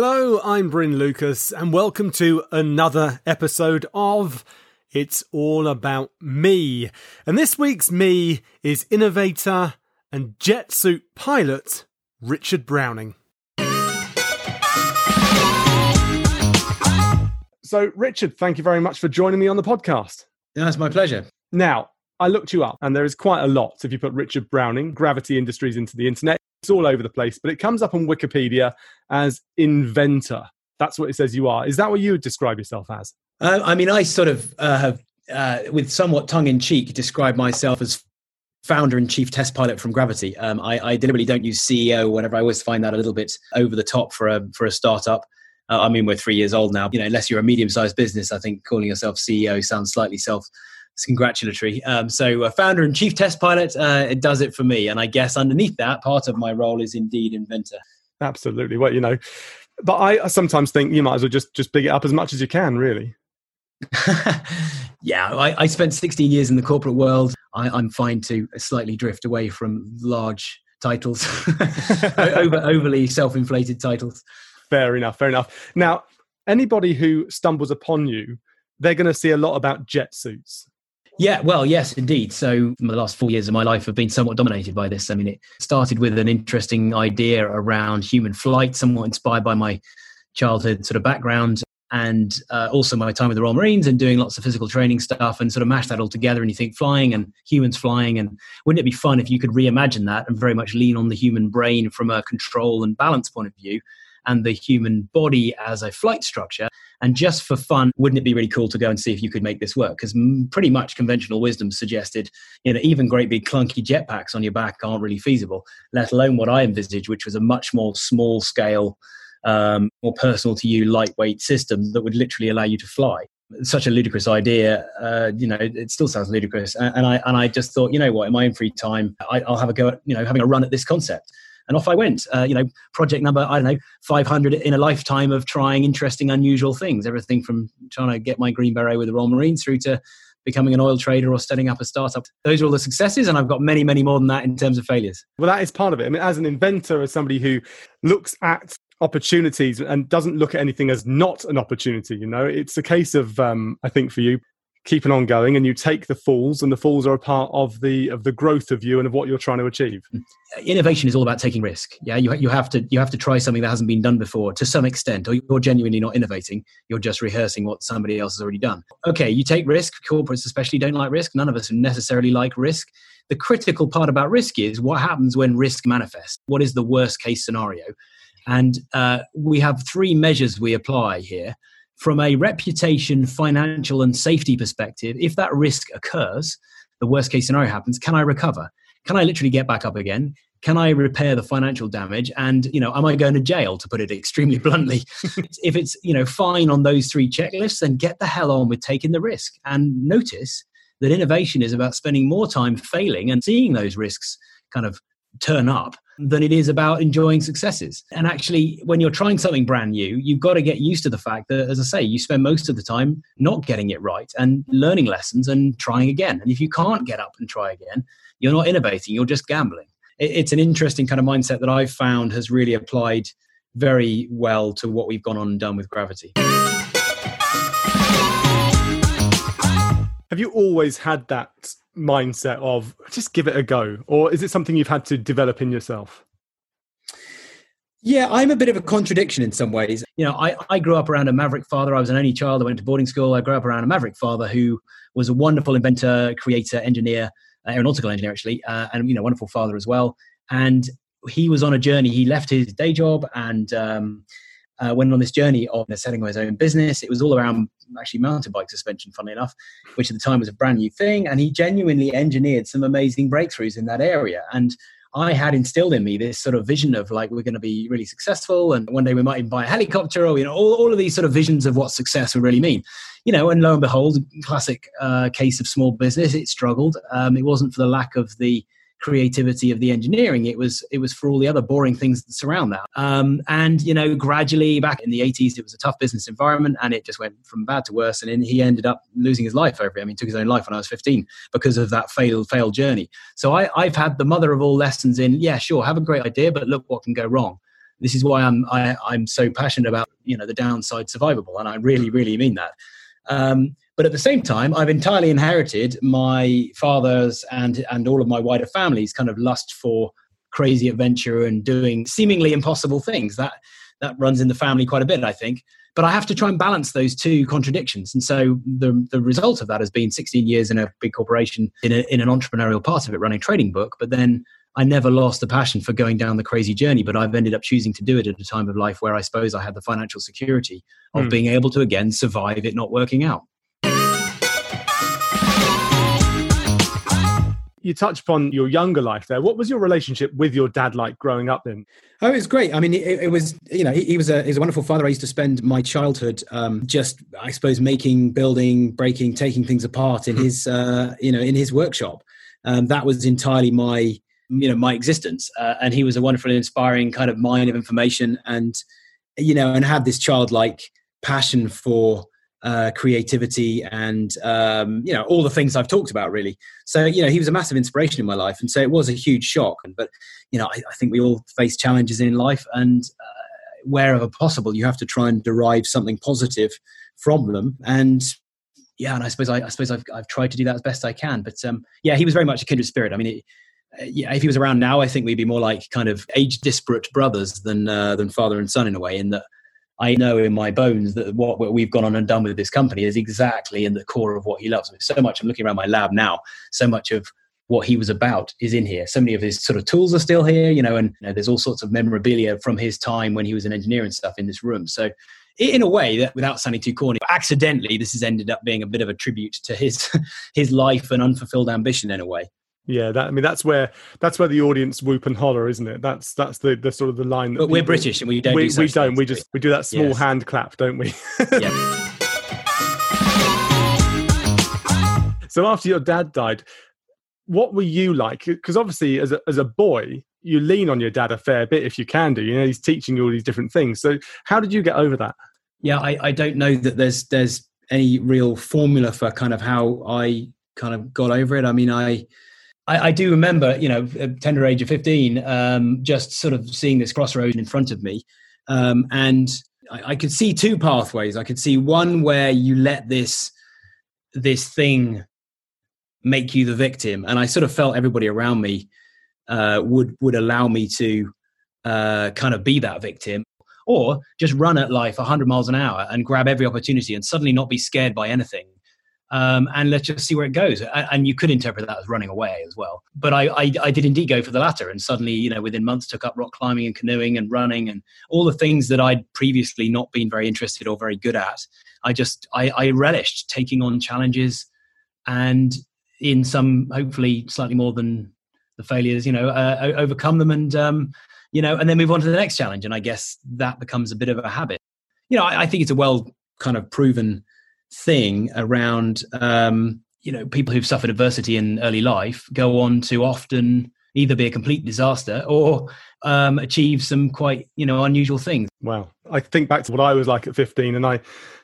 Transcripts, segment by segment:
Hello, I'm Bryn Lucas, and welcome to another episode of It's All About Me. And this week's me is innovator and jet suit pilot Richard Browning. So, Richard, thank you very much for joining me on the podcast. Yeah, it's my pleasure. Now, I looked you up, and there is quite a lot. If you put Richard Browning, Gravity Industries into the internet, it's all over the place, but it comes up on Wikipedia as inventor. That's what it says you are. Is that what you would describe yourself as? Uh, I mean, I sort of uh, have, uh, with somewhat tongue in cheek, describe myself as founder and chief test pilot from Gravity. Um, I, I, deliberately don't use CEO whenever I always find that a little bit over the top for a for a startup. Uh, I mean, we're three years old now. You know, unless you're a medium sized business, I think calling yourself CEO sounds slightly self congratulatory. Um, so, uh, founder and chief test pilot, uh, it does it for me. And I guess underneath that, part of my role is indeed inventor. Absolutely. Well, you know, but I sometimes think you might as well just just big it up as much as you can, really. yeah, I, I, spent 16 years in the corporate world. I, am fine to slightly drift away from large titles, over, overly self-inflated titles. Fair enough. Fair enough. Now, anybody who stumbles upon you, they're going to see a lot about jet suits. Yeah, well, yes, indeed. So, the last four years of my life have been somewhat dominated by this. I mean, it started with an interesting idea around human flight, somewhat inspired by my childhood sort of background and uh, also my time with the Royal Marines and doing lots of physical training stuff and sort of mash that all together. And you think flying and humans flying, and wouldn't it be fun if you could reimagine that and very much lean on the human brain from a control and balance point of view and the human body as a flight structure. And just for fun, wouldn't it be really cool to go and see if you could make this work? Because pretty much conventional wisdom suggested, you know, even great big clunky jetpacks on your back aren't really feasible, let alone what I envisaged, which was a much more small scale, um, more personal to you, lightweight system that would literally allow you to fly such a ludicrous idea. Uh, you know, it still sounds ludicrous. And, and, I and I just thought, you know what, in my own free time, I, will have a go at you know having a run at this concept and off I went. Uh, you know, project number I don't know, 500 in a lifetime of trying interesting, unusual things. Everything from trying to get my green beret with the Royal Marines through to becoming an oil trader or setting up a startup. Those are all the successes, and I've got many, many more than that in terms of failures. Well, that is part of it. I mean, as an inventor, as somebody who looks at opportunities and doesn't look at anything as not an opportunity, you know, it's a case of, um, I think for you, keeping on going and you take the falls and the falls are a part of the of the growth of you and of what you're trying to achieve. Innovation is all about taking risk. Yeah you, you have to you have to try something that hasn't been done before to some extent or you're genuinely not innovating. You're just rehearsing what somebody else has already done. Okay you take risk. Corporates especially don't like risk. None of us necessarily like risk. The critical part about risk is what happens when risk manifests. What is the worst case scenario? And uh, we have three measures we apply here from a reputation, financial, and safety perspective, if that risk occurs, the worst case scenario happens, can I recover? Can I literally get back up again? Can I repair the financial damage? And you know, am I going to jail? To put it extremely bluntly, if it's you know fine on those three checklists, then get the hell on with taking the risk. And notice that innovation is about spending more time failing and seeing those risks kind of turn up than it is about enjoying successes. And actually, when you're trying something brand new, you've got to get used to the fact that, as I say, you spend most of the time not getting it right and learning lessons and trying again. And if you can't get up and try again, you're not innovating, you're just gambling. It's an interesting kind of mindset that I've found has really applied very well to what we've gone on and done with Gravity. Have you always had that mindset of just give it a go or is it something you've had to develop in yourself? Yeah i'm a bit of a contradiction in some ways. You know i, I grew up around a maverick father. I was an only child. I went to boarding school. I grew up around a maverick father who was a wonderful inventor creator engineer uh, aeronautical engineer actually uh, and you know wonderful father as well. And he was on a journey. He left his day job and um, uh, went on this journey of setting up his own business. It was all around actually mountain bike suspension, funnily enough, which at the time was a brand new thing. And he genuinely engineered some amazing breakthroughs in that area. And I had instilled in me this sort of vision of like we're going to be really successful, and one day we might even buy a helicopter, or you know, all, all of these sort of visions of what success would really mean. You know, and lo and behold, classic uh, case of small business, it struggled. Um, it wasn't for the lack of the creativity of the engineering. It was it was for all the other boring things that surround that. Um, and you know gradually back in the 80s it was a tough business environment and it just went from bad to worse. And he ended up losing his life over it. I mean he took his own life when i was 15 because of that failed failed journey. So I, i've had the mother of all lessons in yeah sure have a great idea but look what can go wrong. This is why I'm I, am i am so passionate about you know the downside survivable, and I really really mean that. Um, but at the same time, I've entirely inherited my father's and and all of my wider family's kind of lust for crazy adventure and doing seemingly impossible things. That that runs in the family quite a bit, I think. But I have to try and balance those two contradictions. And so the the result of that has been 16 years in a big corporation in, a, in an entrepreneurial part of it, running trading book. But then I never lost the passion for going down the crazy journey, but I've ended up choosing to do it at a time of life where I suppose I had the financial security of mm. being able to again survive it not working out. You touched upon your younger life there. What was your relationship with your dad like growing up then? Oh, it was great. I mean, it, it was, you know, he, he, was a, he was a wonderful father. I used to spend my childhood um, just, I suppose, making, building, breaking, taking things apart in hmm. his, uh, you know, in his workshop. Um, that was entirely my, you know, my existence. Uh, and he was a wonderful, inspiring kind of mine of information and, you know, and had this childlike passion for uh, creativity and um, you know all the things I've talked about really. So you know he was a massive inspiration in my life, and so it was a huge shock. But you know I, I think we all face challenges in life, and uh, wherever possible, you have to try and derive something positive from them. And yeah, and I suppose I, I suppose I've, I've tried to do that as best I can. But um, yeah, he was very much a kindred spirit. I mean. It, uh, yeah, if he was around now, I think we'd be more like kind of age disparate brothers than uh, than father and son in a way. In that, I know in my bones that what, we've gone on and done with this company is exactly in the core of what he loves. So much, I'm looking around my lab now, so much of what he was about is in here. So many of his sort of tools are still here, you know, and you know, there's all sorts of memorabilia from his time when he was an engineer and stuff in this room. So in a way that without sounding too corny accidentally this has ended up being a bit of a tribute to his his life and unfulfilled ambition in a way yeah, that I mean that's where that's where the audience whoop and holler, isn't it? That's that's the, the sort of the line. That but we're British and we don't. We, do we don't. We just we do that small yes. hand clap, don't we? yeah. so after your dad died, what were you like? Because obviously, as a as a boy, you lean on your dad a fair bit if you can do. You know, he's teaching you all these different things. So how did you get over that? Yeah, I, I don't know that there's there's any real formula for kind of how I kind of got over it. I mean, I I, I, do remember, you know, tender age of 15, um, just sort of seeing this crossroad in front of me. Um, and I, I, could see two pathways. I could see one where you let this, this thing make you the victim. And I sort of felt everybody around me uh, would, would allow me to uh, kind of be that victim or just run at life 100 miles an hour and grab every opportunity and suddenly not be scared by anything um, and let's just see where it goes. And you could interpret that as running away as well. But I, I, I, did indeed go for the latter, and suddenly, you know, within months, took up rock climbing and canoeing and running and all the things that I'd previously not been very interested or very good at. I just I, I relished taking on challenges, and in some hopefully slightly more than the failures, you know, uh, overcome them and um, you know, and then move on to the next challenge. And I guess that becomes a bit of a habit. You know, I, I think it's a well kind of proven thing around um, you know people who've suffered adversity in early life go on to often either be a complete disaster or um, achieve some quite you know unusual things. Wow, I think back to what I was like at 15, and I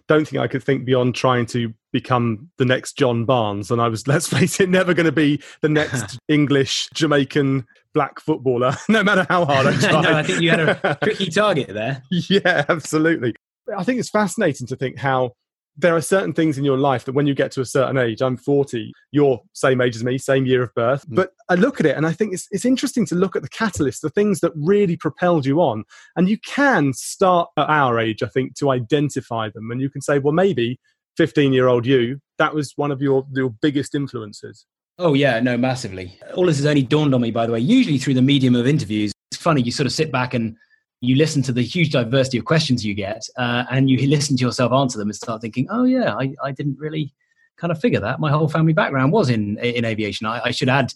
don't think I could think beyond trying to become the next John Barnes. And I was, let's face it, never going to be the next English Jamaican black footballer, no matter how hard I tried. no, I think you had a tricky target there. yeah, absolutely. I think it's fascinating to think how there are certain things in your life that when you get to a certain age, I'm 40, you're same age as me, same year of birth. Mm. But I look at it and I think it's, it's interesting to look at the catalyst, the things that really propelled you on. And you can start at our age, I think, to identify them. And you can say, well, maybe 15 year old you, that was one of your, your biggest influences. Oh, yeah, no, massively. All this has only dawned on me, by the way, usually through the medium of interviews. It's funny, you sort of sit back and you listen to the huge diversity of questions you get uh, and you listen to yourself answer them and start thinking oh yeah I, I didn't really kind of figure that my whole family background was in in aviation i, I should add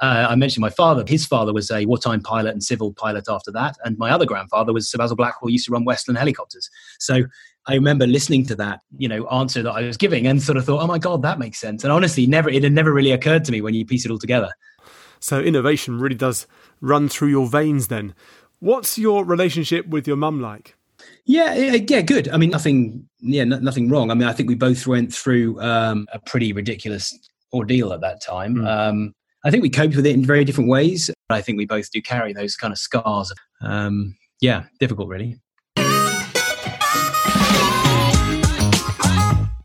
uh, I mentioned my father. His father was a wartime pilot and civil pilot after that, and my other grandfather was Sir Basil Blackwell. Used to run Westland helicopters. So I remember listening to that, you know, answer that I was giving, and sort of thought, "Oh my god, that makes sense." And honestly, never it had never really occurred to me when you piece it all together. So innovation really does run through your veins. Then, What's your relationship with your mum like? Yeah, yeah, good. I mean, nothing, yeah, nothing wrong. I mean, I think we both went through um, a pretty ridiculous ordeal at that time. Mm. Um, I think we coped with it in very different ways. I think we both do carry those kind of scars. Um, yeah, difficult really.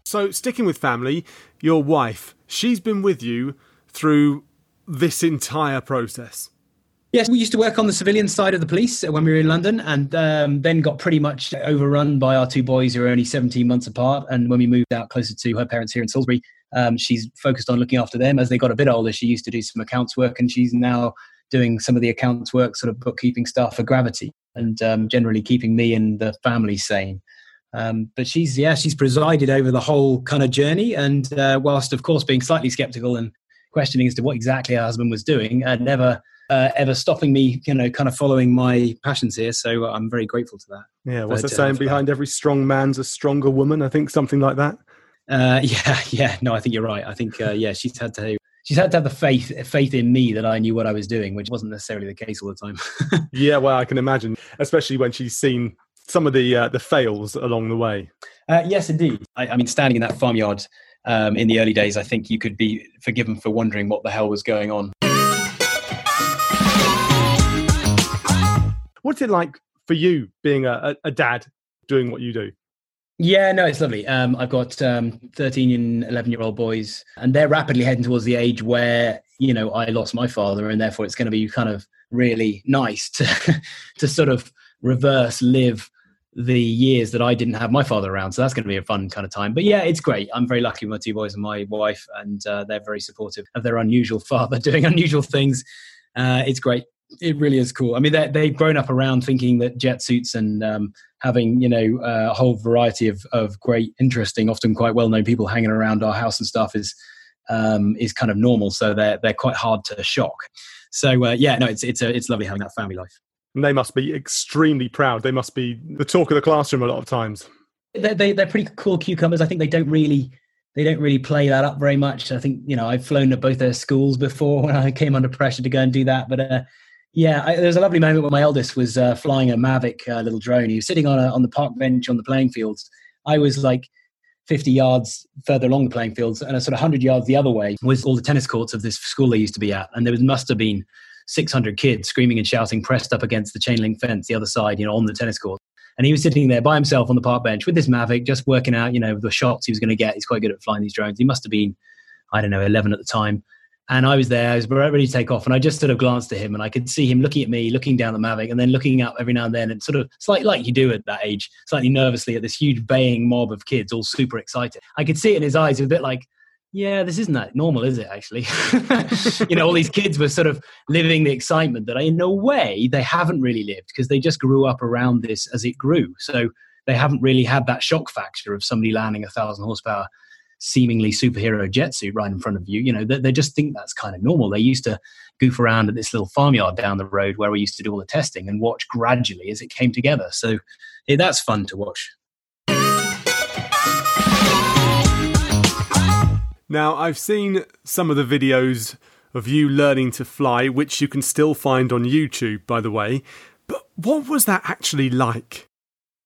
So, sticking with family, your wife, she's been with you through this entire process. Yes, we used to work on the civilian side of the police when we were in London, and um, then got pretty much overrun by our two boys who are only 17 months apart. And when we moved out closer to her parents here in Salisbury, um, she's focused on looking after them. As they got a bit older, she used to do some accounts work, and she's now doing some of the accounts work, sort of bookkeeping stuff for Gravity, and um, generally keeping me and the family sane. Um, but she's yeah, she's presided over the whole kind of journey, and uh, whilst of course being slightly skeptical and questioning as to what exactly her husband was doing, uh, never uh, ever stopping me, you know, kind of following my passions here. So I'm very grateful to that. Yeah, what's the saying? Behind every strong man's a stronger woman. I think something like that. Uh, yeah, yeah. No, I think you're right. I think uh, yeah, she's had to she's had to have the faith faith in me that I knew what I was doing, which wasn't necessarily the case all the time. yeah, well, I can imagine, especially when she's seen some of the uh, the fails along the way. Uh, yes, indeed. I, I, mean, standing in that farmyard um, in the early days, I think you could be forgiven for wondering what the hell was going on. What's it like for you being a, a dad doing what you do? Yeah, no, it's lovely. Um, I've got um, 13 and 11 year old boys, and they're rapidly heading towards the age where, you know, I lost my father, and therefore it's going to be kind of really nice to, to sort of reverse live the years that I didn't have my father around. So that's going to be a fun kind of time. But yeah, it's great. I'm very lucky with my two boys and my wife, and uh, they're very supportive of their unusual father doing unusual things. Uh, it's great. It really is cool. I mean, they've grown up around thinking that jet suits and um, having, you know, a whole variety of, of great, interesting, often quite well known people hanging around our house and stuff is um, is kind of normal. So they're they're quite hard to shock. So uh, yeah, no, it's it's a, it's lovely having that family life. And they must be extremely proud. They must be the talk of the classroom a lot of times. They're, they, they're pretty cool cucumbers. I think they don't really they don't really play that up very much. I think you know I've flown at both their schools before when I came under pressure to go and do that. But uh, yeah, I, there was a lovely moment when my eldest was uh, flying a Mavic uh, little drone. He was sitting on a, on the park bench on the playing fields. I was like 50 yards further along the playing fields, and a sort of 100 yards the other way was all the tennis courts of this school they used to be at, and there was, must have been 600 kids screaming and shouting, pressed up against the chain link fence the other side, you know, on the tennis court. And he was sitting there by himself on the park bench with this Mavic, just working out, you know, the shots he was going to get. He's quite good at flying these drones. He must have been, I don't know, 11 at the time. And I was there, I was ready to take off. And I just sort of glanced at him and I could see him looking at me, looking down the Mavic, and then looking up every now and then and sort of slightly like you do at that age, slightly nervously at this huge baying mob of kids, all super excited. I could see it in his eyes, a bit like, yeah, this isn't that normal, is it? Actually, you know, all these kids were sort of living the excitement that, in a way, they haven't really lived because they just grew up around this as it grew. So they haven't really had that shock factor of somebody landing a thousand horsepower, seemingly superhero jet suit right in front of you. You know, they, they just think that's kind of normal. They used to goof around at this little farmyard down the road where we used to do all the testing and watch gradually as it came together. So yeah, that's fun to watch. Now, I've seen some of the videos of you learning to fly, which you can still find on YouTube, by the way. But what was that actually like?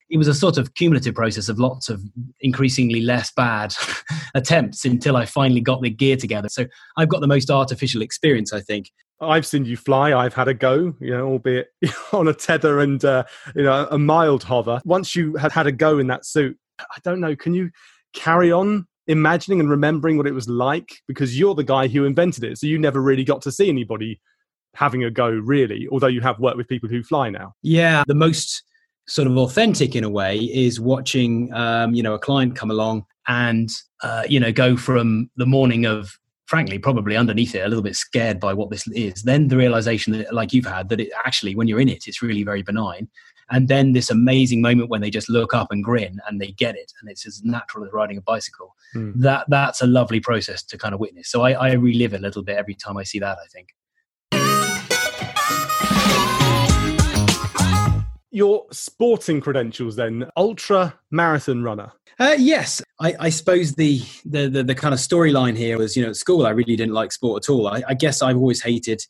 It was a sort of cumulative process of lots of increasingly less bad attempts until I finally got the gear together. So I've got the most artificial experience, I think. I've seen you fly. I've had a go, you know, albeit on a tether and uh, you know a mild hover. Once you had had a go in that suit, I don't know. Can you carry on imagining and remembering what it was like because you're the guy who invented it. So you never really got to see anybody having a go, really, although you have worked with people who fly now. Yeah, the most sort of authentic in a way is watching, um, you know, a client come along and, uh, you know, go from the morning of frankly probably underneath it a little bit scared by what this is then the realization that like you've had that it actually when you're in it it's really very benign. And then this amazing moment when they just look up and grin and they get it and it's as natural as riding a bicycle. Mm. that that's a lovely process to kind of witness. So I, I relive it a little bit every time i see that i think your sporting credentials then ultra marathon runner uh, yes I, I, suppose the, the the, the kind of storyline here was you know at school i really didn't like sport at all I, I guess i've always hated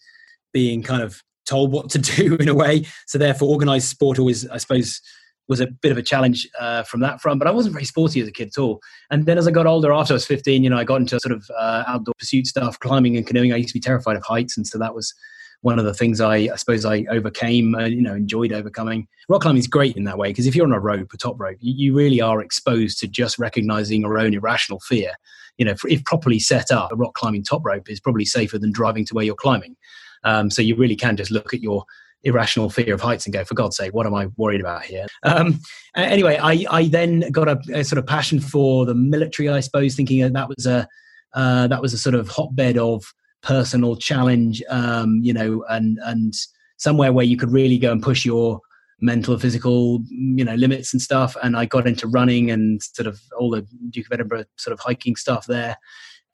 being kind of told what to do in a way. So therefore, organized sport always, I suppose, was a bit of a challenge uh, from that front. But I wasn't very sporty as a kid at all. And then as I got older, after I was 15, you know, I got into sort of uh, outdoor pursuit stuff, climbing and canoeing. I used to be terrified of heights, and so that was one of the things I, I suppose I overcame, uh, you know, enjoyed overcoming. Rock climbing is great in that way because if you're on a rope, a top rope, you, you really are exposed to just recognizing your own irrational fear. You know, if, properly set up, a rock climbing top rope is probably safer than driving to where you're climbing. Um, so you really can just look at your irrational fear of heights and go, for God's sake, what am I worried about here? Um, anyway, I, I then got a, a, sort of passion for the military, I suppose, thinking that was a uh, that was a sort of hotbed of personal challenge, um, you know, and and somewhere where you could really go and push your mental, physical, you know, limits and stuff. And I got into running and sort of all the Duke of Edinburgh sort of hiking stuff there.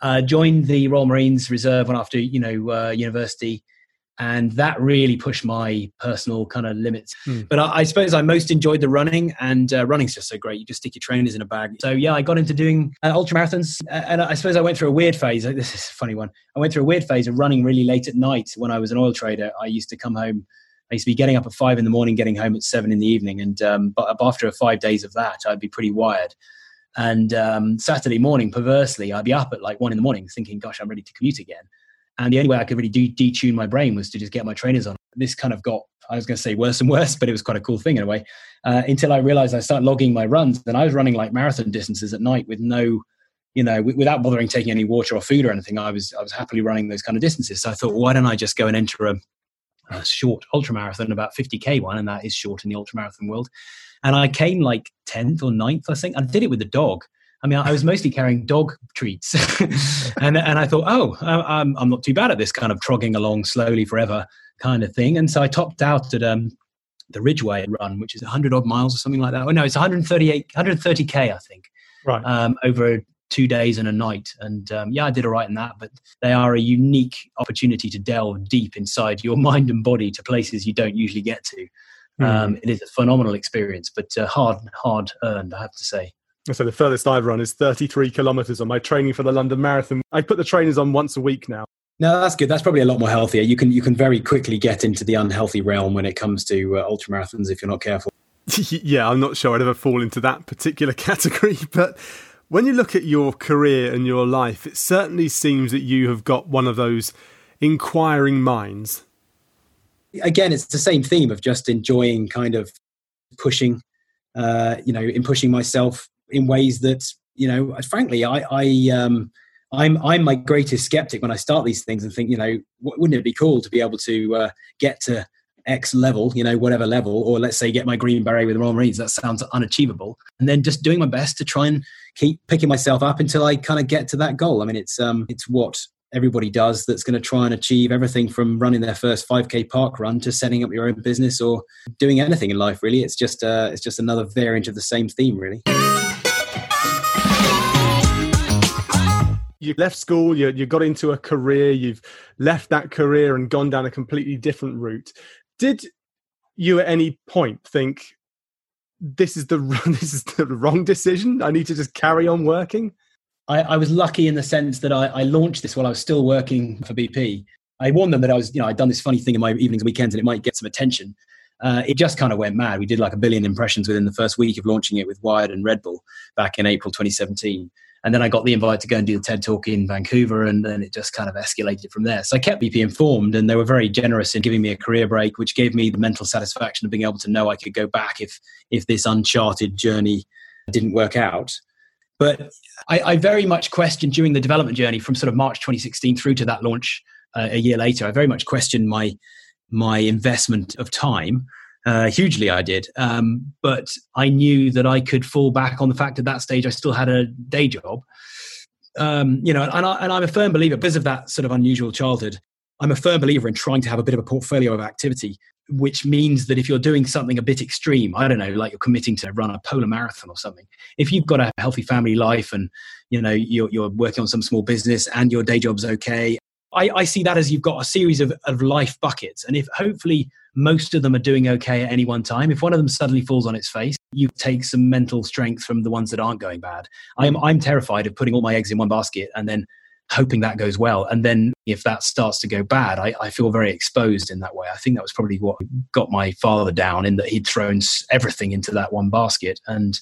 Uh, joined the Royal Marines Reserve one after you know uh, university, and that really pushed my personal kind of limits. Mm. But I, I, suppose I most enjoyed the running, and uh, running's just so great. You just stick your trainers in a bag. So yeah, I got into doing uh, ultra marathons, and I suppose I went through a weird phase. This is a funny one. I went through a weird phase of running really late at night when I was an oil trader. I used to come home. I used to be getting up at five in the morning, getting home at seven in the evening, and um, but after five days of that, I'd be pretty wired. And um, Saturday morning, perversely, I'd be up at like one in the morning, thinking, "Gosh, I'm ready to commute again." And the only way I could really de- detune my brain was to just get my trainers on. This kind of got, I was going to say worse and worse, but it was quite a cool thing in a way. Uh, until I realized I started logging my runs. And I was running like marathon distances at night with no, you know, w- without bothering taking any water or food or anything. I was, I was happily running those kind of distances. So I thought, why don't I just go and enter a, a short ultra marathon, about 50K one, and that is short in the ultra marathon world. And I came like 10th or 9th, I think. I did it with a dog. I mean, I was mostly carrying dog treats, and and I thought, oh, I'm I'm not too bad at this kind of trogging along slowly forever kind of thing. And so I topped out at um, the Ridgeway run, which is 100 odd miles or something like that. Oh no, it's 138, 130k, I think, right, um, over two days and a night. And um, yeah, I did all right in that. But they are a unique opportunity to delve deep inside your mind and body to places you don't usually get to. Mm. Um, it is a phenomenal experience, but uh, hard, hard earned, I have to say. So the furthest I've run is 33 kilometers on my training for the London Marathon. I put the trainers on once a week now. No, that's good. That's probably a lot more healthier. You can you can very quickly get into the unhealthy realm when it comes to uh, ultra marathons if you're not careful. yeah, I'm not sure I'd ever fall into that particular category, but when you look at your career and your life, it certainly seems that you have got one of those inquiring minds. Again, it's the same theme of just enjoying kind of pushing, uh, you know, in pushing myself in ways that you know frankly i i um i'm i'm my greatest skeptic when i start these things and think you know wouldn't it be cool to be able to uh, get to X level, you know, whatever level, or let's say get my green beret with the Royal Marines. That sounds unachievable. And then just doing my best to try and keep picking myself up until I kind of get to that goal. I mean, it's um, it's what everybody does that's going to try and achieve everything from running their first 5k park run to setting up your own business or doing anything in life really it's just uh, it's just another variant of the same theme really you left school you, you got into a career you've left that career and gone down a completely different route did you at any point think this is the this is the wrong decision i need to just carry on working I, I, was lucky in the sense that I, I, launched this while I was still working for BP. I warned them that I was, you know, I'd done this funny thing in my evenings and weekends and it might get some attention. Uh, it just kind of went mad. We did like a billion impressions within the first week of launching it with Wired and Red Bull back in April 2017. And then I got the invite to go and do the TED Talk in Vancouver, and then it just kind of escalated from there. So I kept BP informed, and they were very generous in giving me a career break, which gave me the mental satisfaction of being able to know I could go back if if this uncharted journey didn't work out. But I, I, very much questioned during the development journey from sort of March 2016 through to that launch uh, a year later. I very much questioned my my investment of time. Uh, hugely, I did. Um, but I knew that I could fall back on the fact at that stage I still had a day job. Um, you know, and, I, I'm a firm believer because of that sort of unusual childhood. I'm a firm believer in trying to have a bit of a portfolio of activity which means that if you're doing something a bit extreme, I don't know, like you're committing to run a polar marathon or something, if you've got a healthy family life and you know you're, you're working on some small business and your day job's okay, I, I see that as you've got a series of, of life buckets, and if hopefully most of them are doing okay at any one time, if one of them suddenly falls on its face, you take some mental strength from the ones that aren't going bad. I'm I'm terrified of putting all my eggs in one basket and then hoping that goes well. And then if that starts to go bad, I, I, feel very exposed in that way. I think that was probably what got my father down in that he'd thrown everything into that one basket. And,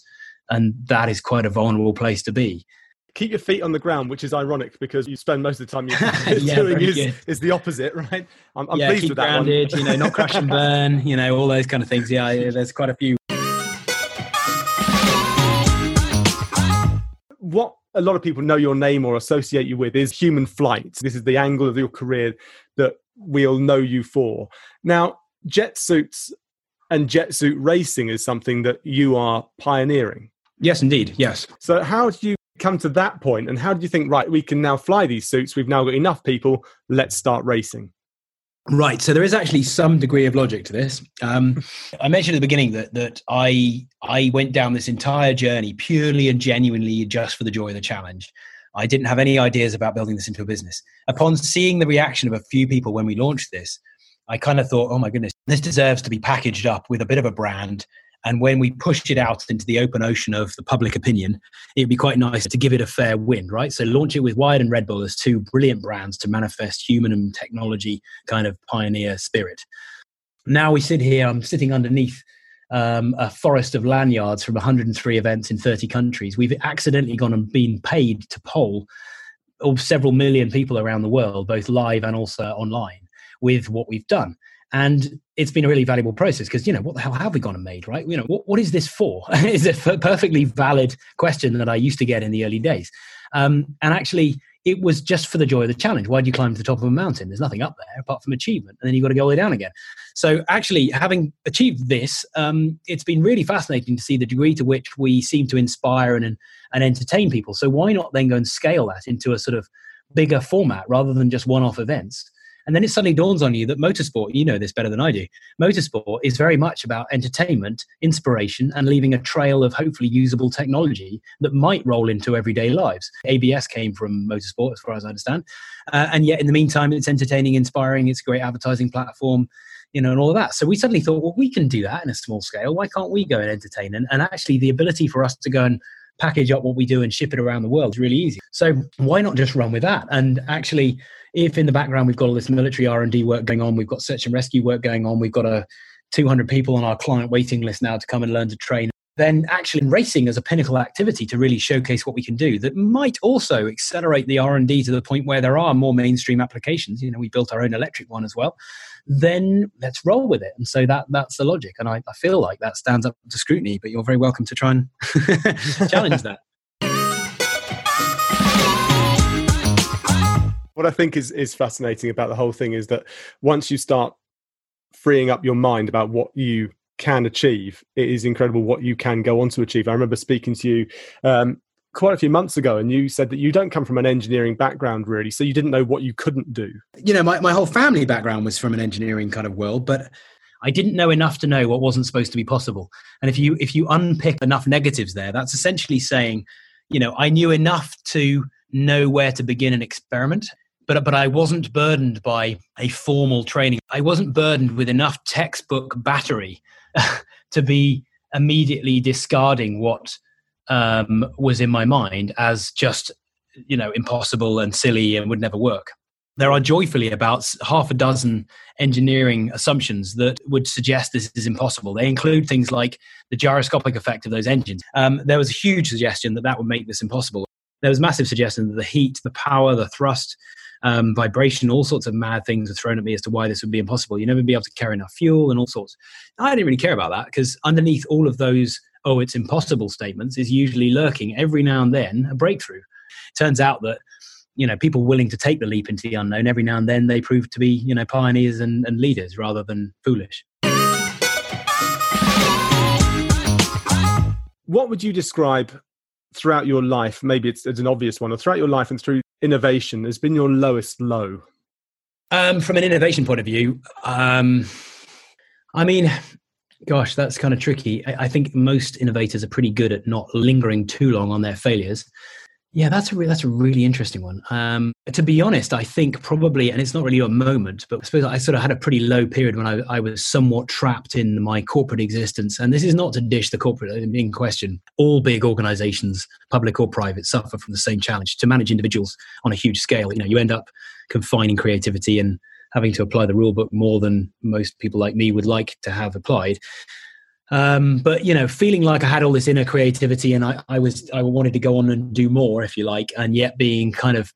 and that is quite a vulnerable place to be. Keep your feet on the ground, which is ironic because you spend most of the time you're yeah, doing is, is, the opposite, right? I'm, I'm yeah, pleased with that grounded, one. you know, not crash and burn, you know, all those kind of things. Yeah, yeah there's quite a few. What a lot of people know your name or associate you with is human flight. This is the angle of your career that we'll know you for. Now, jet suits and jet suit racing is something that you are pioneering. Yes, indeed. Yes. So, how do you come to that point and how do you think right we can now fly these suits. We've now got enough people. Let's start racing. Right so there is actually some degree of logic to this. Um, i mentioned at the beginning that that i i went down this entire journey purely and genuinely just for the joy of the challenge. I didn't have any ideas about building this into a business. Upon seeing the reaction of a few people when we launched this i kind of thought oh my goodness this deserves to be packaged up with a bit of a brand and when we push it out into the open ocean of the public opinion, it'd be quite nice to give it a fair win, right? So launch it with Wired and Red Bull as two brilliant brands to manifest human and technology kind of pioneer spirit. Now we sit here, I'm sitting underneath um, a forest of lanyards from 103 events in 30 countries. We've accidentally gone and been paid to poll several million people around the world, both live and also online, with what we've done and it's been a really valuable process because you know what the hell have we gone and made right? You know what, what is this for? Is a perfectly valid question that i used to get in the early days. Um, and actually it was just for the joy of the challenge. Why do you climb to the top of a mountain? There's nothing up there apart from achievement and then you've got to go all the way down again. So actually having achieved this um, it's been really fascinating to see the degree to which we seem to inspire and, and entertain people. So why not then go and scale that into a sort of bigger format rather than just one-off events and then it suddenly dawns on you that motorsport, you know this better than I do, motorsport is very much about entertainment, inspiration, and leaving a trail of hopefully usable technology that might roll into everyday lives. ABS came from motorsport, as far as I understand. Uh, and yet, in the meantime, it's entertaining, inspiring, it's a great advertising platform you know, and all of that. So we suddenly thought, well, we can do that in a small scale. Why can't we go and entertain? And, and actually, the ability for us to go and package up what we do and ship it around the world is really easy. So why not just run with that? And actually, if in the background we've got all this military r&d work going on we've got search and rescue work going on we've got a 200 people on our client waiting list now to come and learn to train then actually racing as a pinnacle activity to really showcase what we can do that might also accelerate the r&d to the point where there are more mainstream applications. You know we built our own electric one as well. Then let's roll with it. And so that that's the logic. And i, I feel like that stands up to scrutiny but you're very welcome to try and challenge that what I think is is fascinating about the whole thing is that once you start freeing up your mind about what you can achieve, it is incredible what you can go on to achieve. I remember speaking to you um, quite a few months ago, and you said that you don't come from an engineering background, really, so you didn't know what you couldn't do. You know, my, my whole family background was from an engineering kind of world, but I didn't know enough to know what wasn't supposed to be possible. And if you if you unpick enough negatives there, that's essentially saying, you know, I knew enough to know where to begin an experiment but but I wasn't burdened by a formal training. I wasn't burdened with enough textbook battery to be immediately discarding what um, was in my mind as just you know impossible and silly and would never work. There are joyfully about half a dozen engineering assumptions that would suggest this is impossible. They include things like the gyroscopic effect of those engines. Um, there was a huge suggestion that that would make this impossible. There was massive suggestion that the heat, the power, the thrust, um, vibration, all sorts of mad things were thrown at me as to why this would be impossible. You never be able to carry enough fuel and all sorts. I didn't really care about that because underneath all of those, oh, it's impossible statements is usually lurking every now and then a breakthrough. Turns out that you know people willing to take the leap into the unknown every now and then they prove to be you know pioneers and, and leaders rather than foolish what would you describe throughout your life maybe it's, it's an obvious one or throughout your life and through innovation has been your lowest low? Um, from an innovation point of view, um, I mean, gosh, that's kind of tricky. I, I, think most innovators are pretty good at not lingering too long on their failures. Yeah, that's a re- that's a really interesting one. Um, to be honest, I think probably, and it's not really a moment, but I suppose I sort of had a pretty low period when I, I was somewhat trapped in my corporate existence. And this is not to dish the corporate in question. All big organizations, public or private, suffer from the same challenge to manage individuals on a huge scale. You know, you end up confining creativity and having to apply the rule book more than most people like me would like to have applied. Um, but you know, feeling like I had all this inner creativity and I, I was I wanted to go on and do more, if you like, and yet being kind of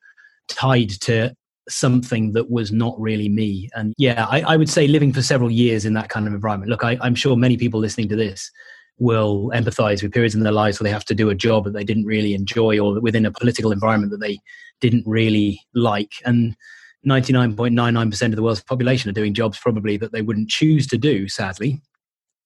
tied to something that was not really me. And yeah, I, I would say living for several years in that kind of environment. Look, I, I'm sure many people listening to this will empathize with periods in their lives where they have to do a job that they didn't really enjoy or within a political environment that they didn't really like. And 99.99% of the world's population are doing jobs probably that they wouldn't choose to do, sadly.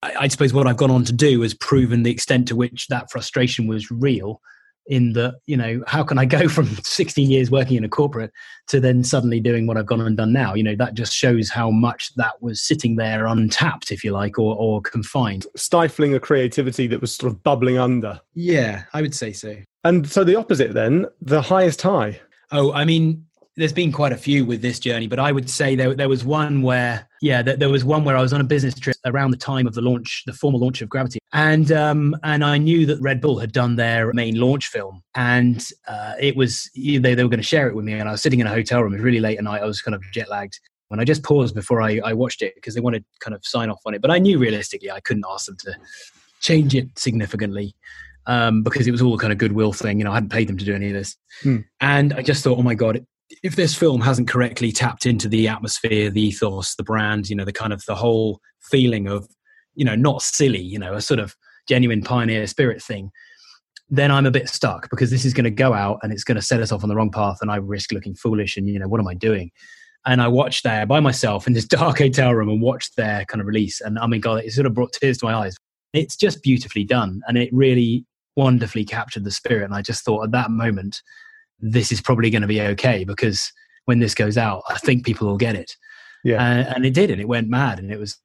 I, I suppose what I've gone on to do has proven the extent to which that frustration was real in that you know how can i go from 16 years working in a corporate to then suddenly doing what i've gone and done now? You know that just shows how much that was sitting there untapped if you like or, or confined. Stifling a creativity that was sort of bubbling under. Yeah i would say so. And so the opposite then the highest high. Oh i mean there's been quite a few with this journey, but I would say there, there was one where, yeah, there, there, was one where I was on a business trip around the time of the launch, the formal launch of Gravity, and um, and I knew that Red Bull had done their main launch film, and uh, it was they they were going to share it with me, and I was sitting in a hotel room, it was really late at night, I was kind of jet lagged. When I just paused before I, I watched it because they wanted kind of sign off on it, but I knew realistically I couldn't ask them to change it significantly. Um, because it was all a kind of goodwill thing. You know, I hadn't paid them to do any of this. Hmm. And I just thought, oh my God, if this film hasn't correctly tapped into the atmosphere, the ethos, the brand, you know, the kind of the whole feeling of, you know, not silly, you know, a sort of genuine pioneer spirit thing, then I'm a bit stuck because this is going to go out and it's going to set us off on the wrong path and I risk looking foolish and, you know, what am I doing? And I watched there by myself in this dark hotel room and watched their kind of release. And I mean, God, it sort of brought tears to my eyes. It's just beautifully done. And it really wonderfully captured the spirit. And I just thought at that moment, this is probably going to be okay because when this goes out, I think people will get it. Yeah, uh, and it did, and it went mad, and it was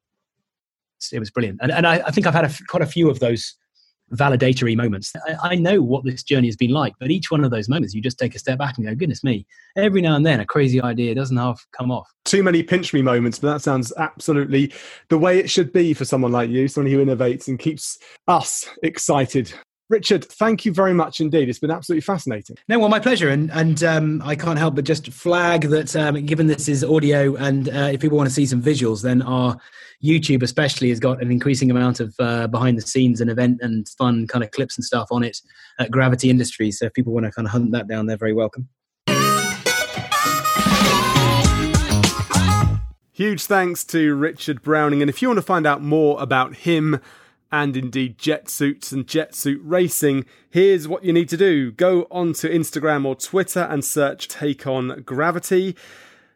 it was brilliant. And, and I, I think I've had a, quite a few of those validatory moments. I, I, know what this journey has been like, but each one of those moments, you just take a step back and go, "Goodness me!" Every now and then, a crazy idea doesn't half come off. Too many pinch me moments, but that sounds absolutely the way it should be for someone like you, someone who innovates and keeps us excited Richard, thank you very much indeed. It's been absolutely fascinating. No, well, my pleasure. And and um, I can't help but just flag that um, given this is audio and uh, if people want to see some visuals, then our YouTube especially has got an increasing amount of uh, behind the scenes and event and fun kind of clips and stuff on it at Gravity Industries. So if people want to kind of hunt that down, they're very welcome. Huge thanks to Richard Browning. And if you want to find out more about him, and indeed jet suits and jet suit racing, here's what you need to do. Go onto Instagram or Twitter and search Take On Gravity.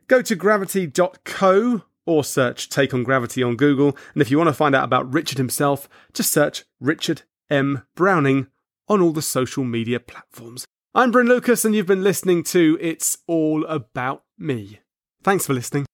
Go to gravity.co or search Take On Gravity on Google. And if you want to find out about Richard himself, just search Richard M. Browning on all the social media platforms. I'm Bryn Lucas, and you've been listening to It's All About Me. Thanks for listening.